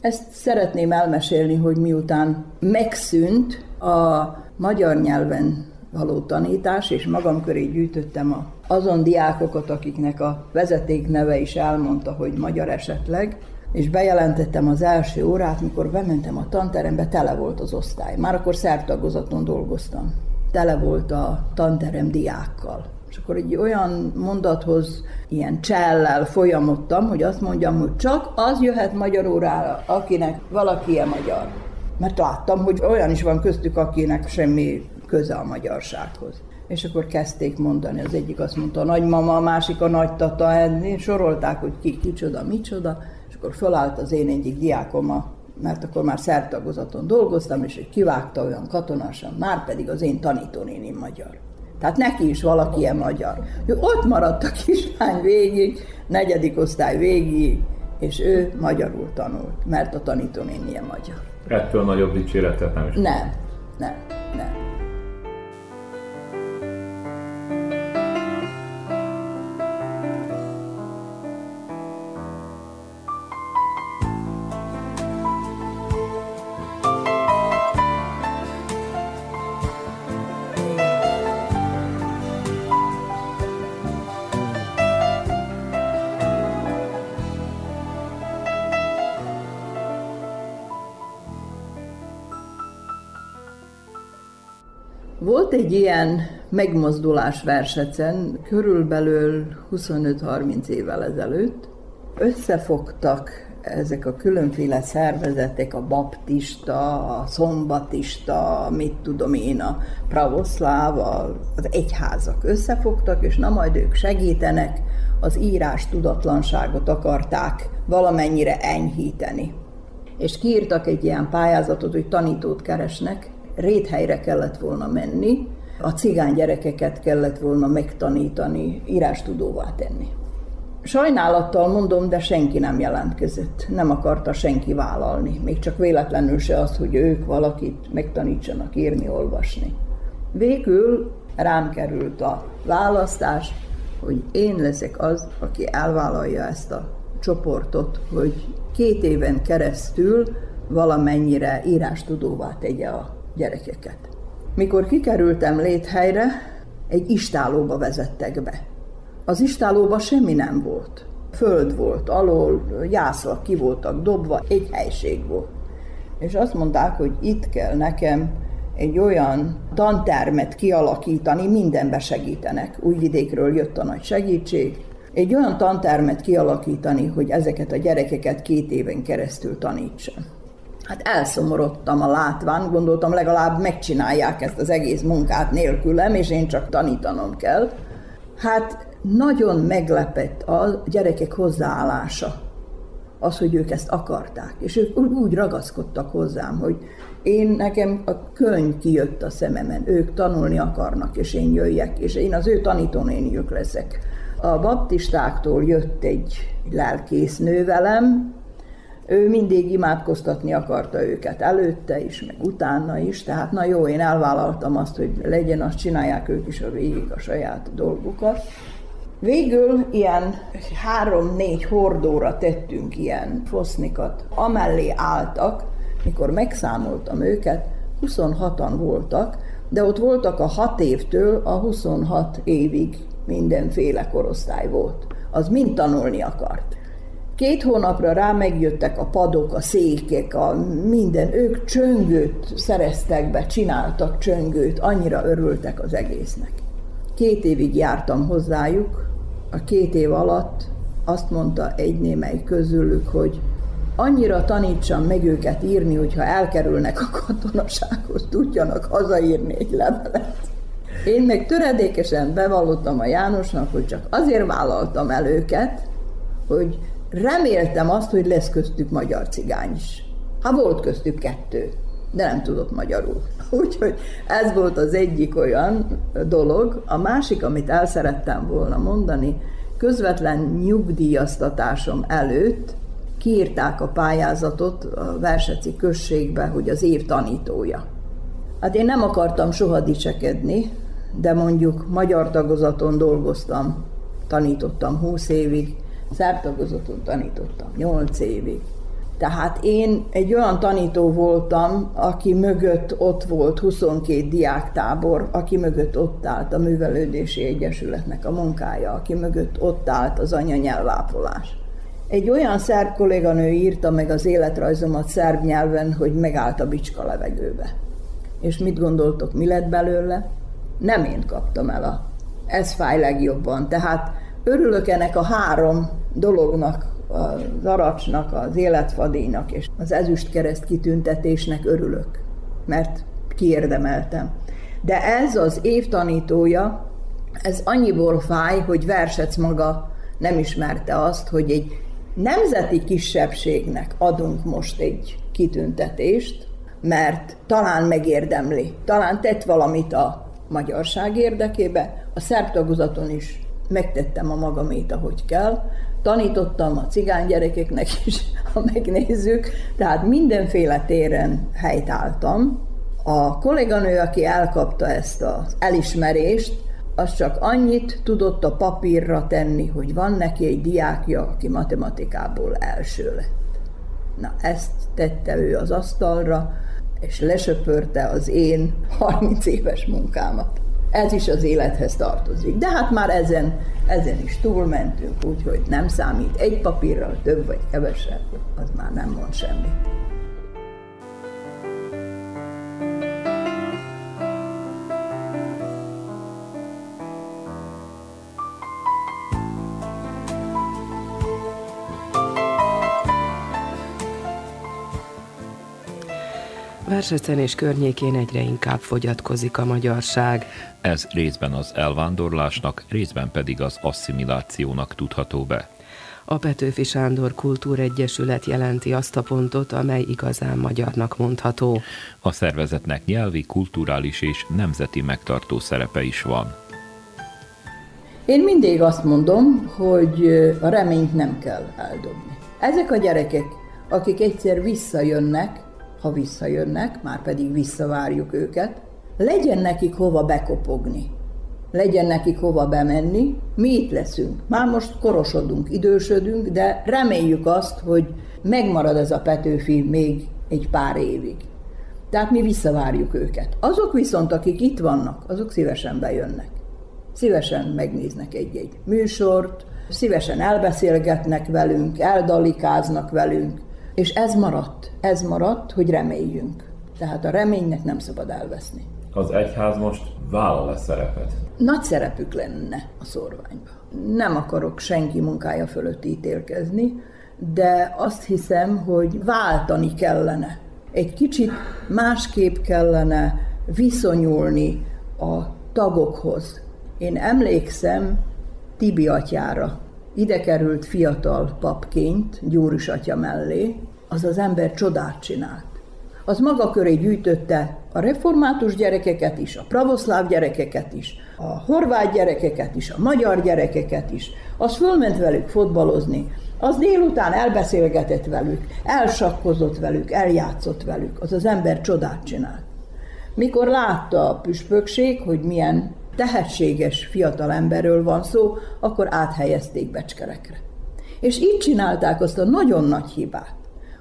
Ezt szeretném elmesélni, hogy miután megszűnt a magyar nyelven való tanítás, és magam köré gyűjtöttem a, azon diákokat, akiknek a vezeték neve is elmondta, hogy magyar esetleg, és bejelentettem az első órát, mikor bementem a tanterembe, tele volt az osztály. Már akkor szertagozaton dolgoztam. Tele volt a tanterem diákkal. És akkor egy olyan mondathoz ilyen csellel folyamodtam, hogy azt mondjam, hogy csak az jöhet magyar órára, akinek valaki ilyen magyar. Mert láttam, hogy olyan is van köztük, akinek semmi köze a magyarsághoz. És akkor kezdték mondani, az egyik azt mondta a nagymama, a másik a nagytata, sorolták, hogy ki, kicsoda, micsoda, és akkor fölállt az én egyik diákom, mert akkor már szertagozaton dolgoztam, és egy kivágta olyan katonásan, már pedig az én tanítónénim magyar. Tehát neki is valaki ilyen magyar. Ő ott maradt a kislány végig, negyedik osztály végig, és ő magyarul tanult, mert a tanítónénie magyar. Ettől nagyobb dicséretet nem is. Nem, nem, nem. Volt egy ilyen megmozdulás Versecen, körülbelül 25-30 évvel ezelőtt. Összefogtak ezek a különféle szervezetek, a baptista, a szombatista, mit tudom én, a pravoszláv, az egyházak összefogtak, és na majd ők segítenek, az írás tudatlanságot akarták valamennyire enyhíteni. És kiírtak egy ilyen pályázatot, hogy tanítót keresnek, réthelyre kellett volna menni, a cigány gyerekeket kellett volna megtanítani, írástudóvá tenni. Sajnálattal mondom, de senki nem jelentkezett. Nem akarta senki vállalni. Még csak véletlenül se az, hogy ők valakit megtanítsanak írni, olvasni. Végül rám került a választás, hogy én leszek az, aki elvállalja ezt a csoportot, hogy két éven keresztül valamennyire írástudóvá tegye a gyerekeket. Mikor kikerültem léthelyre, egy istálóba vezettek be. Az istálóba semmi nem volt. Föld volt, alól jászlak ki voltak dobva, egy helység volt. És azt mondták, hogy itt kell nekem egy olyan tantermet kialakítani, mindenbe segítenek. Újvidékről jött a nagy segítség. Egy olyan tantermet kialakítani, hogy ezeket a gyerekeket két éven keresztül tanítsam. Hát elszomorodtam a látván, gondoltam legalább megcsinálják ezt az egész munkát nélkülem, és én csak tanítanom kell. Hát nagyon meglepett a gyerekek hozzáállása. Az, hogy ők ezt akarták. És ők úgy ragaszkodtak hozzám, hogy én nekem a könyv kijött a szememen, ők tanulni akarnak, és én jöjjek, és én az ő tanítónéniük leszek. A baptistáktól jött egy lelkésznő velem, ő mindig imádkoztatni akarta őket előtte is, meg utána is, tehát na jó, én elvállaltam azt, hogy legyen, azt csinálják ők is a végig a saját dolgukat. Végül ilyen három-négy hordóra tettünk ilyen fosznikat, amellé álltak, mikor megszámoltam őket, 26-an voltak, de ott voltak a 6 évtől a 26 évig mindenféle korosztály volt. Az mind tanulni akart. Két hónapra rá megjöttek a padok, a székek, a minden. Ők csöngőt szereztek be, csináltak csöngőt, annyira örültek az egésznek. Két évig jártam hozzájuk, a két év alatt azt mondta egy némely közülük, hogy annyira tanítsam meg őket írni, hogyha elkerülnek a katonasághoz, tudjanak hazaírni egy levelet. Én meg töredékesen bevallottam a Jánosnak, hogy csak azért vállaltam el őket, hogy reméltem azt, hogy lesz köztük magyar cigány is. Ha volt köztük kettő, de nem tudott magyarul. Úgyhogy ez volt az egyik olyan dolog. A másik, amit el szerettem volna mondani, közvetlen nyugdíjaztatásom előtt kiírták a pályázatot a Verseci községbe, hogy az év tanítója. Hát én nem akartam soha dicsekedni, de mondjuk magyar tagozaton dolgoztam, tanítottam 20 évig, szertagozaton tanítottam 8 évig. Tehát én egy olyan tanító voltam, aki mögött ott volt 22 diáktábor, aki mögött ott állt a Művelődési Egyesületnek a munkája, aki mögött ott állt az anyanyelvápolás. Egy olyan szerb kolléganő írta meg az életrajzomat szerb nyelven, hogy megállt a bicska levegőbe. És mit gondoltok, mi lett belőle? Nem én kaptam el a ez fáj legjobban. Tehát örülök ennek a három dolognak, az aracsnak, az életfadíjnak és az ezüstkereszt kitüntetésnek örülök, mert kiérdemeltem. De ez az évtanítója, ez annyiból fáj, hogy Versec maga nem ismerte azt, hogy egy nemzeti kisebbségnek adunk most egy kitüntetést, mert talán megérdemli, talán tett valamit a magyarság érdekébe, a szerb tagozaton is megtettem a magamét, ahogy kell, tanítottam a cigány gyerekeknek is, ha megnézzük, tehát mindenféle téren helytáltam. A kolléganő, aki elkapta ezt az elismerést, az csak annyit tudott a papírra tenni, hogy van neki egy diákja, aki matematikából első lett. Na, ezt tette ő az asztalra, és lesöpörte az én 30 éves munkámat. Ez is az élethez tartozik. De hát már ezen, ezen is túlmentünk, úgyhogy nem számít egy papírral több vagy kevesebb, az már nem mond semmit. Versecen és környékén egyre inkább fogyatkozik a magyarság. Ez részben az elvándorlásnak, részben pedig az asszimilációnak tudható be. A Petőfi Sándor Kultúregyesület jelenti azt a pontot, amely igazán magyarnak mondható. A szervezetnek nyelvi, kulturális és nemzeti megtartó szerepe is van. Én mindig azt mondom, hogy a reményt nem kell eldobni. Ezek a gyerekek, akik egyszer visszajönnek, ha visszajönnek, már pedig visszavárjuk őket, legyen nekik hova bekopogni, legyen nekik hova bemenni, mi itt leszünk. Már most korosodunk, idősödünk, de reméljük azt, hogy megmarad ez a Petőfi még egy pár évig. Tehát mi visszavárjuk őket. Azok viszont, akik itt vannak, azok szívesen bejönnek. Szívesen megnéznek egy-egy műsort, szívesen elbeszélgetnek velünk, eldalikáznak velünk, és ez maradt. Ez maradt, hogy reméljünk. Tehát a reménynek nem szabad elveszni. Az egyház most vállal-e szerepet? Nagy szerepük lenne a szorványban. Nem akarok senki munkája fölött ítélkezni, de azt hiszem, hogy váltani kellene. Egy kicsit másképp kellene viszonyulni a tagokhoz. Én emlékszem Tibi atyára. Ide került fiatal papként Gyúrus atya mellé, az az ember csodát csinált. Az maga köré gyűjtötte a református gyerekeket is, a pravoszláv gyerekeket is, a horvát gyerekeket is, a magyar gyerekeket is. Az fölment velük fotbalozni, az délután elbeszélgetett velük, elsakkozott velük, eljátszott velük, az az ember csodát csinált. Mikor látta a püspökség, hogy milyen tehetséges fiatal emberről van szó, akkor áthelyezték becskerekre. És így csinálták azt a nagyon nagy hibát,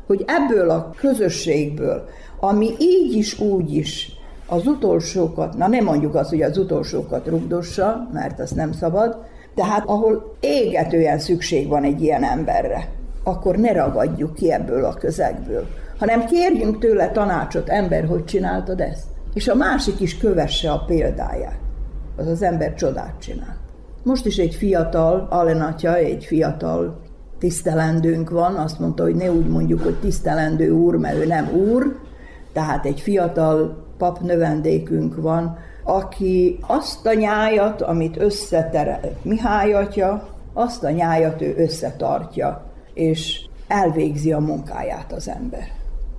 hogy ebből a közösségből, ami így is, úgy is az utolsókat, na nem mondjuk azt, hogy az utolsókat rugdossa, mert azt nem szabad, tehát ahol égetően szükség van egy ilyen emberre, akkor ne ragadjuk ki ebből a közegből, hanem kérjünk tőle tanácsot, ember, hogy csináltad ezt? És a másik is kövesse a példáját. Az az ember csodát csinál. Most is egy fiatal, Alenatya, egy fiatal tisztelendőnk van, azt mondta, hogy ne úgy mondjuk, hogy tisztelendő úr, mert ő nem úr, tehát egy fiatal pap növendékünk van, aki azt a nyájat, amit összeterelt Mihály atya, azt a nyájat ő összetartja, és elvégzi a munkáját az ember.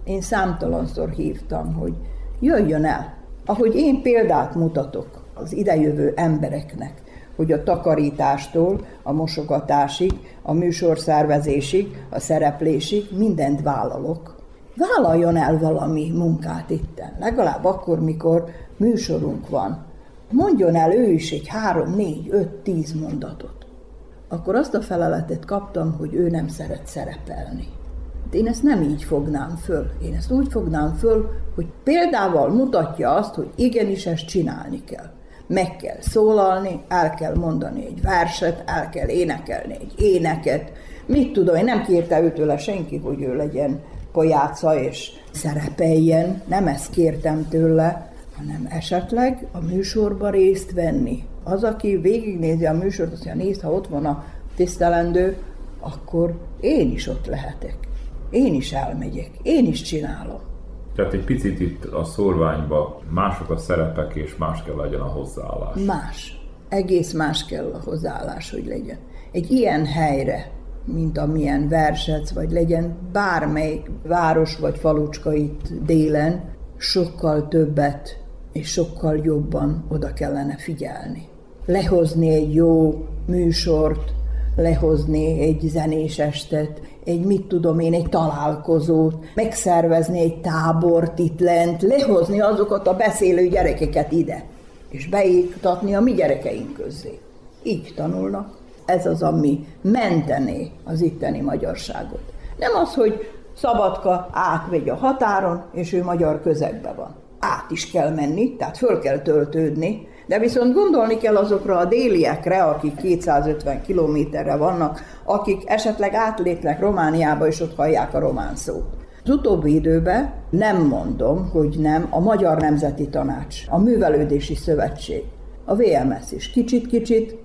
Én számtalanszor hívtam, hogy jöjjön el. Ahogy én példát mutatok az idejövő embereknek, hogy a takarítástól a mosogatásig, a műsorszervezésig, a szereplésig mindent vállalok. Vállaljon el valami munkát itten, legalább akkor, mikor műsorunk van. Mondjon el ő is egy három, négy, öt, tíz mondatot. Akkor azt a feleletet kaptam, hogy ő nem szeret szerepelni. De én ezt nem így fognám föl. Én ezt úgy fognám föl, hogy példával mutatja azt, hogy igenis ezt csinálni kell meg kell szólalni, el kell mondani egy verset, el kell énekelni egy éneket. Mit tudom, én nem kérte őtőle senki, hogy ő legyen pojáca és szerepeljen, nem ezt kértem tőle, hanem esetleg a műsorba részt venni. Az, aki végignézi a műsort, azt mondja, nézd, ha ott van a tisztelendő, akkor én is ott lehetek. Én is elmegyek, én is csinálom. Tehát egy picit itt a szorványban mások a szerepek, és más kell legyen a hozzáállás. Más. Egész más kell a hozzáállás, hogy legyen. Egy ilyen helyre, mint amilyen Versec, vagy legyen bármelyik város vagy falucska itt délen, sokkal többet és sokkal jobban oda kellene figyelni. Lehozni egy jó műsort, lehozni egy zenés estet, egy mit tudom én, egy találkozót, megszervezni egy tábort itt lent, lehozni azokat a beszélő gyerekeket ide, és beiktatni a mi gyerekeink közé. Így tanulnak. Ez az, ami mentené az itteni magyarságot. Nem az, hogy Szabadka átmegy a határon, és ő magyar közegben van. Át is kell menni, tehát föl kell töltődni, de viszont gondolni kell azokra a déliekre, akik 250 kilométerre vannak, akik esetleg átlépnek Romániába, és ott hallják a román szót. Az utóbbi időben nem mondom, hogy nem, a Magyar Nemzeti Tanács, a Művelődési Szövetség, a VMS is kicsit-kicsit,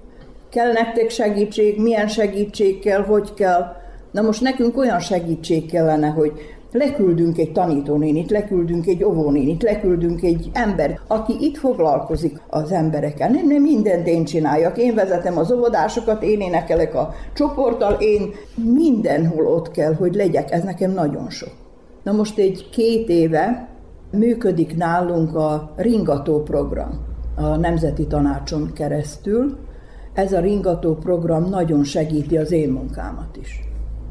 kell nektek segítség, milyen segítség kell, hogy kell. Na most nekünk olyan segítség kellene, hogy leküldünk egy tanítónénit, leküldünk egy óvónénit, leküldünk egy ember, aki itt foglalkozik az emberekkel. Nem, nem mindent én csináljak, én vezetem az óvodásokat, én énekelek a csoporttal, én mindenhol ott kell, hogy legyek, ez nekem nagyon sok. Na most egy két éve működik nálunk a Ringató program a Nemzeti Tanácson keresztül. Ez a Ringató program nagyon segíti az én munkámat is.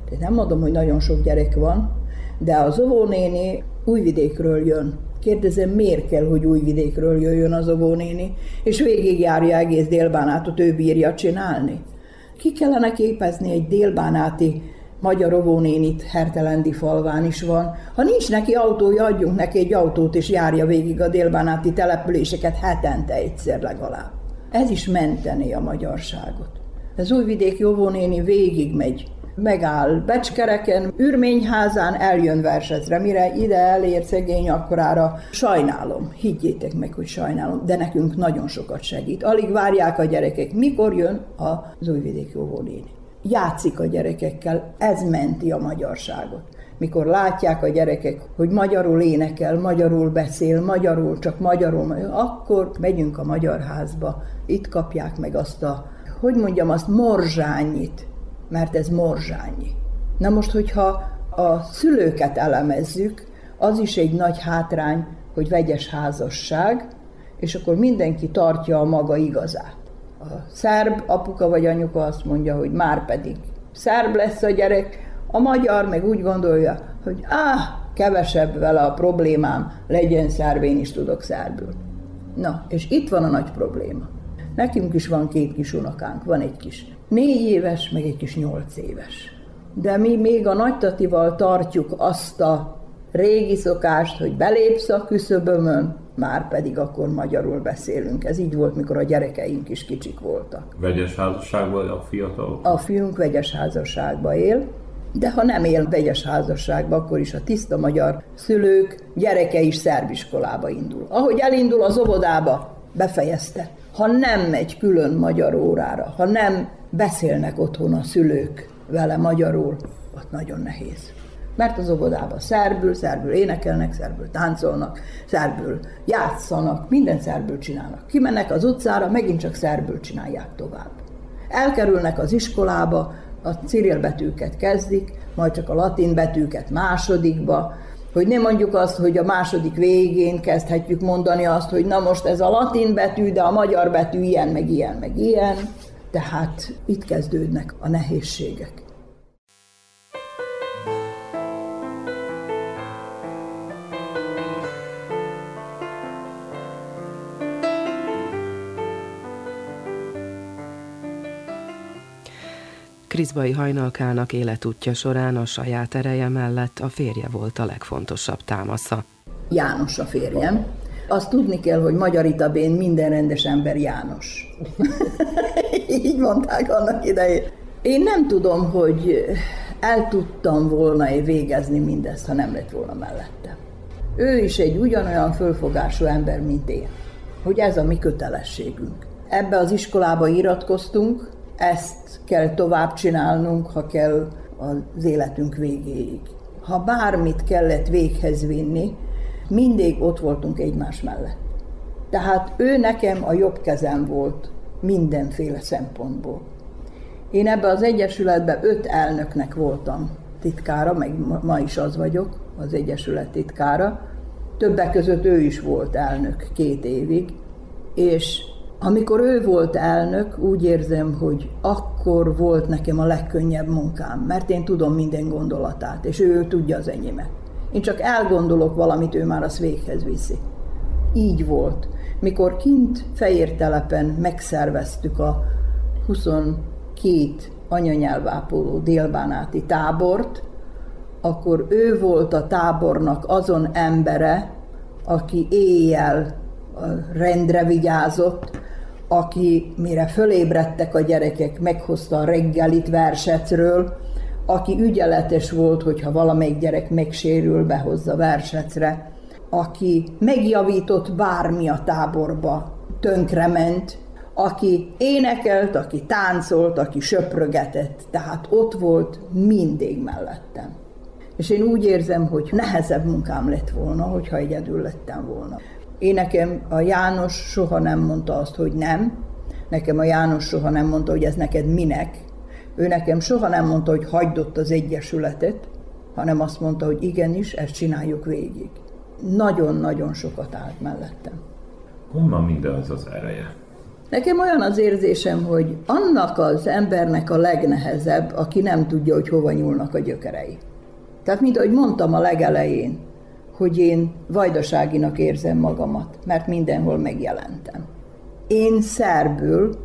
Tehát nem mondom, hogy nagyon sok gyerek van, de az óvónéni újvidékről jön. Kérdezem, miért kell, hogy újvidékről jöjjön az óvónéni, és végigjárja egész délbánátot, ő bírja csinálni. Ki kellene képezni egy délbánáti magyar óvónénit Hertelendi falván is van. Ha nincs neki autója, adjunk neki egy autót, és járja végig a délbánáti településeket hetente egyszer legalább. Ez is menteni a magyarságot. Az újvidéki óvónéni végig megy megáll Becskereken, űrményházán, eljön versetre. Mire ide elér szegény akkorára, sajnálom, higgyétek meg, hogy sajnálom, de nekünk nagyon sokat segít. Alig várják a gyerekek, mikor jön az újvidéki óvónéni. Játszik a gyerekekkel, ez menti a magyarságot mikor látják a gyerekek, hogy magyarul énekel, magyarul beszél, magyarul, csak magyarul, akkor megyünk a magyar házba, itt kapják meg azt a, hogy mondjam, azt morzsányit, mert ez morzsányi. Na most, hogyha a szülőket elemezzük, az is egy nagy hátrány, hogy vegyes házasság, és akkor mindenki tartja a maga igazát. A szerb apuka vagy anyuka azt mondja, hogy már pedig szerb lesz a gyerek, a magyar meg úgy gondolja, hogy áh, kevesebb vele a problémám, legyen szerb, én is tudok szerbül. Na, és itt van a nagy probléma. Nekünk is van két kis unokánk, van egy kis négy éves, meg egy kis nyolc éves. De mi még a nagytatival tartjuk azt a régi szokást, hogy belépsz a küszöbömön, már pedig akkor magyarul beszélünk. Ez így volt, mikor a gyerekeink is kicsik voltak. Vegyes házasságban a fiatal? A fiunk vegyes házasságban él, de ha nem él vegyes házasságban, akkor is a tiszta magyar szülők gyereke is szerbiskolába indul. Ahogy elindul az óvodába, befejezte. Ha nem megy külön magyar órára, ha nem beszélnek otthon a szülők vele magyarul, ott nagyon nehéz. Mert az óvodában szerbül, szerbül énekelnek, szerbül táncolnak, szerbül játszanak, minden szerbül csinálnak. Kimennek az utcára, megint csak szerbül csinálják tovább. Elkerülnek az iskolába, a ciril betűket kezdik, majd csak a latin betűket másodikba, hogy nem mondjuk azt, hogy a második végén kezdhetjük mondani azt, hogy na most ez a latin betű, de a magyar betű ilyen, meg ilyen, meg ilyen. Tehát itt kezdődnek a nehézségek. Kriszbai hajnalkának életútja során a saját ereje mellett a férje volt a legfontosabb támasza. János a férjem, azt tudni kell, hogy Magyar Bén minden rendes ember János. Így mondták annak idején. Én nem tudom, hogy el tudtam volna végezni mindezt, ha nem lett volna mellette. Ő is egy ugyanolyan fölfogású ember, mint én. Hogy ez a mi kötelességünk. Ebbe az iskolába iratkoztunk, ezt kell tovább csinálnunk, ha kell az életünk végéig. Ha bármit kellett véghez vinni, mindig ott voltunk egymás mellett. Tehát ő nekem a jobb kezem volt mindenféle szempontból. Én ebbe az egyesületben öt elnöknek voltam titkára, meg ma is az vagyok, az egyesület titkára. Többek között ő is volt elnök két évig, és amikor ő volt elnök, úgy érzem, hogy akkor volt nekem a legkönnyebb munkám, mert én tudom minden gondolatát, és ő, tudja az enyémet. Én csak elgondolok valamit, ő már azt véghez viszi. Így volt. Mikor kint Fehértelepen megszerveztük a 22 anyanyelvápoló délbánáti tábort, akkor ő volt a tábornak azon embere, aki éjjel rendre vigyázott, aki mire fölébredtek a gyerekek, meghozta a reggelit versetről, aki ügyeletes volt, hogyha valamelyik gyerek megsérül, behozza versecre, aki megjavított bármi a táborba, tönkrement, aki énekelt, aki táncolt, aki söprögetett, tehát ott volt mindig mellettem. És én úgy érzem, hogy nehezebb munkám lett volna, hogyha egyedül lettem volna. Én nekem a János soha nem mondta azt, hogy nem, nekem a János soha nem mondta, hogy ez neked minek, ő nekem soha nem mondta, hogy hagyd ott az egyesületet, hanem azt mondta, hogy igenis, ezt csináljuk végig. Nagyon-nagyon sokat állt mellettem. Honnan mindez az ereje? Nekem olyan az érzésem, hogy annak az embernek a legnehezebb, aki nem tudja, hogy hova nyúlnak a gyökerei. Tehát, mint ahogy mondtam a legelején, hogy én vajdaságinak érzem magamat, mert mindenhol megjelentem. Én szerbül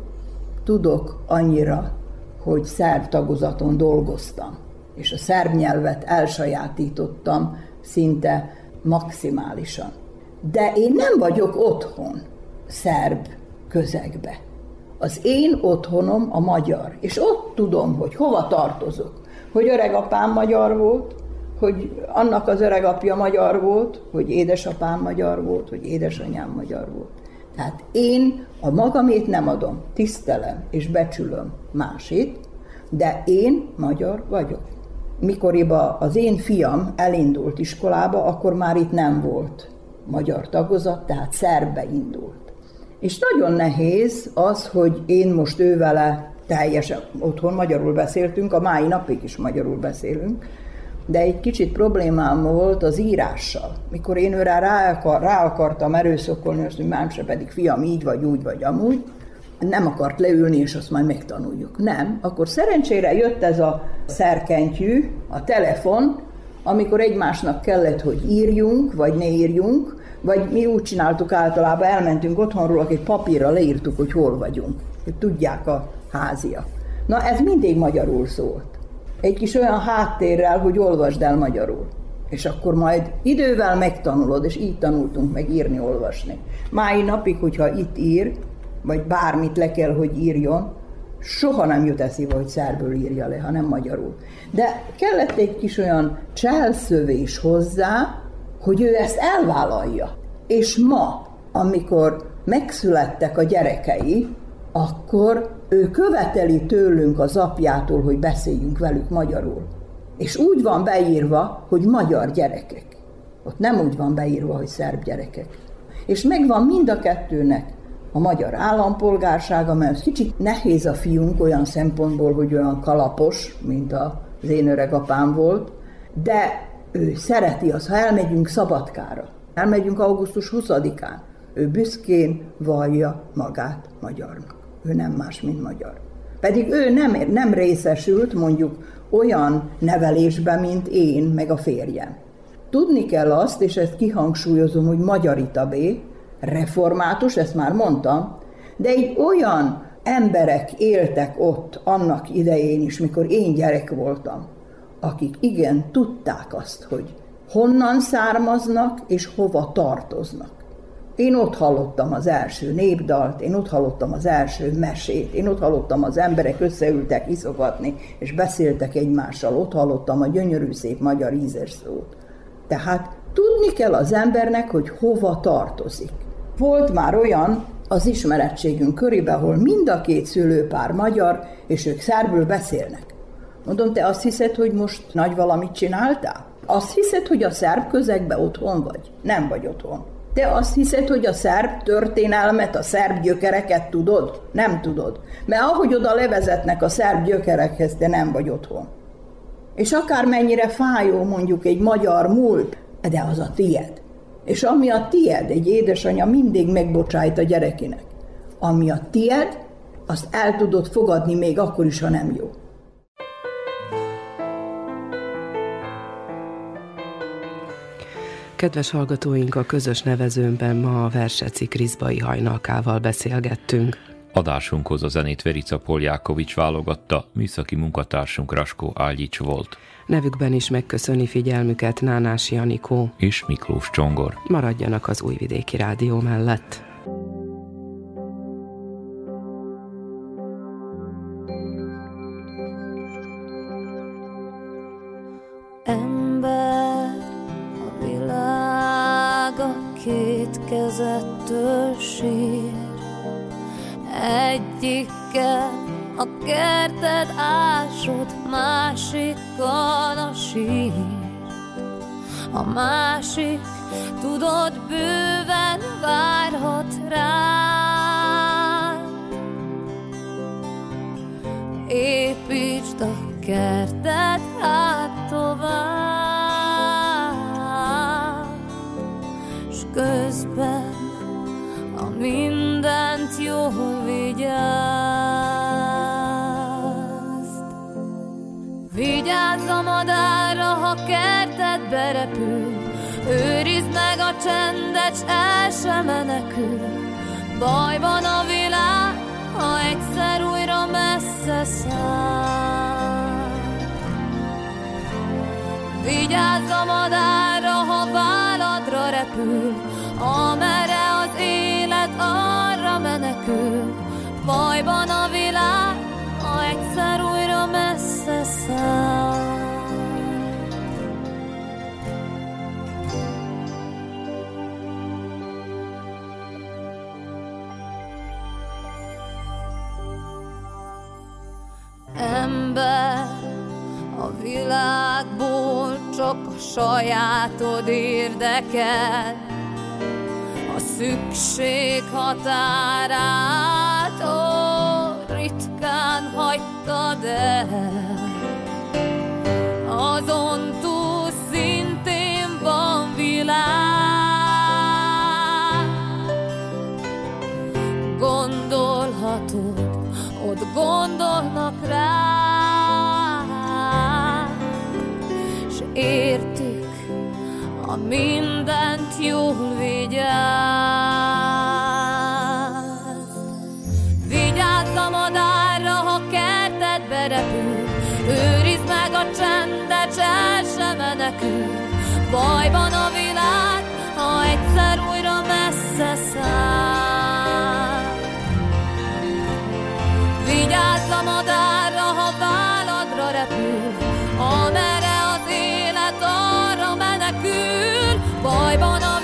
tudok annyira hogy szerb tagozaton dolgoztam. és a szerb nyelvet elsajátítottam szinte maximálisan. De én nem vagyok otthon szerb közegbe. Az én otthonom a magyar, és ott tudom, hogy hova tartozok. Hogy öregapám magyar volt, hogy annak az öregapja magyar volt, hogy édesapám magyar volt, hogy édesanyám magyar volt. Tehát én a magamét nem adom, tisztelem és becsülöm másét, de én magyar vagyok. Mikoriba az én fiam elindult iskolába, akkor már itt nem volt magyar tagozat, tehát szerbe indult. És nagyon nehéz az, hogy én most ővele teljesen otthon magyarul beszéltünk, a mai napig is magyarul beszélünk, de egy kicsit problémám volt az írással. Mikor én őre rá, akar, rá akartam erőszakolni, azt, hogy pedig fiam így vagy úgy vagy amúgy, nem akart leülni, és azt majd megtanuljuk. Nem. Akkor szerencsére jött ez a szerkentyű, a telefon, amikor egymásnak kellett, hogy írjunk, vagy ne írjunk, vagy mi úgy csináltuk általában, elmentünk otthonról, egy papírra leírtuk, hogy hol vagyunk, hogy tudják a háziak. Na ez mindig magyarul szólt. Egy kis olyan háttérrel, hogy olvasd el magyarul. És akkor majd idővel megtanulod, és így tanultunk meg írni, olvasni. Mái napig, hogyha itt ír, vagy bármit le kell, hogy írjon, soha nem jut eszébe, hogy szerből írja le, hanem magyarul. De kellett egy kis olyan cselszövés hozzá, hogy ő ezt elvállalja. És ma, amikor megszülettek a gyerekei, akkor ő követeli tőlünk az apjától, hogy beszéljünk velük magyarul. És úgy van beírva, hogy magyar gyerekek. Ott nem úgy van beírva, hogy szerb gyerekek. És megvan mind a kettőnek a magyar állampolgársága, mert kicsit nehéz a fiunk olyan szempontból, hogy olyan kalapos, mint az én öreg apám volt, de ő szereti azt, ha elmegyünk Szabadkára, elmegyünk augusztus 20-án, ő büszkén vallja magát magyarnak. Ő nem más, mint magyar. Pedig ő nem, nem részesült mondjuk olyan nevelésben, mint én, meg a férjem. Tudni kell azt, és ezt kihangsúlyozom, hogy magyarita B, református, ezt már mondtam, de egy olyan emberek éltek ott annak idején is, mikor én gyerek voltam, akik igen tudták azt, hogy honnan származnak és hova tartoznak. Én ott hallottam az első népdalt, én ott hallottam az első mesét, én ott hallottam az emberek összeültek iszogatni, és beszéltek egymással, ott hallottam a gyönyörű szép magyar ízes szót. Tehát tudni kell az embernek, hogy hova tartozik. Volt már olyan az ismerettségünk körében, ahol mind a két szülőpár magyar, és ők szárből beszélnek. Mondom, te azt hiszed, hogy most nagy valamit csináltál? Azt hiszed, hogy a szerb közegbe otthon vagy? Nem vagy otthon. Te azt hiszed, hogy a szerb történelmet, a szerb gyökereket tudod? Nem tudod. Mert ahogy oda levezetnek a szerb gyökerekhez, te nem vagy otthon. És akármennyire fájó mondjuk egy magyar múlt, de az a tied. És ami a tied, egy édesanyja mindig megbocsájt a gyerekének. Ami a tied, azt el tudod fogadni még akkor is, ha nem jó. Kedves hallgatóink, a közös nevezőnben ma a Verseci Kriszbai hajnalkával beszélgettünk. Adásunkhoz a zenét Verica Poljákovics válogatta, műszaki munkatársunk Raskó Ágyics volt. Nevükben is megköszöni figyelmüket Nánás Janikó és Miklós Csongor. Maradjanak az Újvidéki Rádió mellett. kezettől sír. Egyikkel a kerted ásod, másikon a. A másik, tudod, bőven várhat rá. Építsd a kertet hát tovább. közben a mindent jól vigyázd. Vigyázz a madárra, ha kerted berepül, őrizd meg a csendet, s el sem menekül. Bajban a világ, ha egyszer újra messze száll. Vigyázz a madárra, ha váladra repül, amerre az élet arra menekül. Bajban a világ, Ember, a világból csak a sajátod érdekel, a szükség határát, ó, ritkán hagytad el. Gondolhatod, ott gondolnak rá, s értik, a mindent jól vigyáz. Vigyázz a madárra, ha kertedbe repül, őrizd meg a csendet, el sem menekül. Bajban a világ, ha egyszer újra messze száll. Vigyázz a madárra, ha váladra repül, amerre az élet arra menekül, bajban a